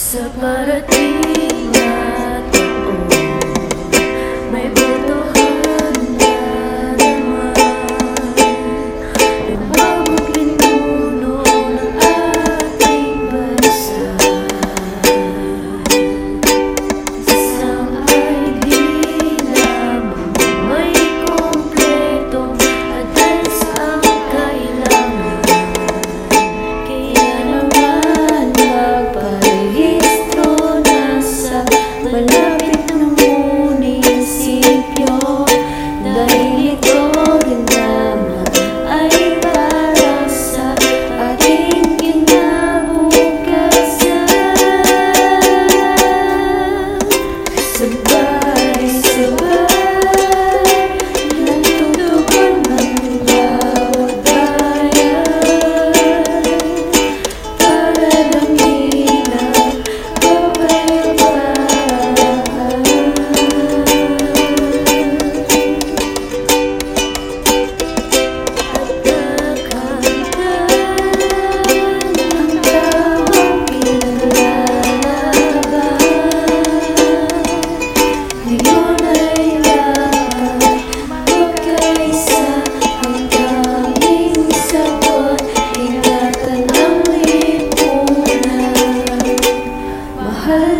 Sepertinya tak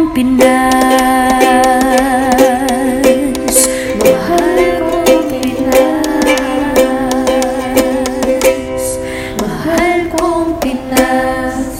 kong Pinas Mahal kong Pinas Mahal kong Pinas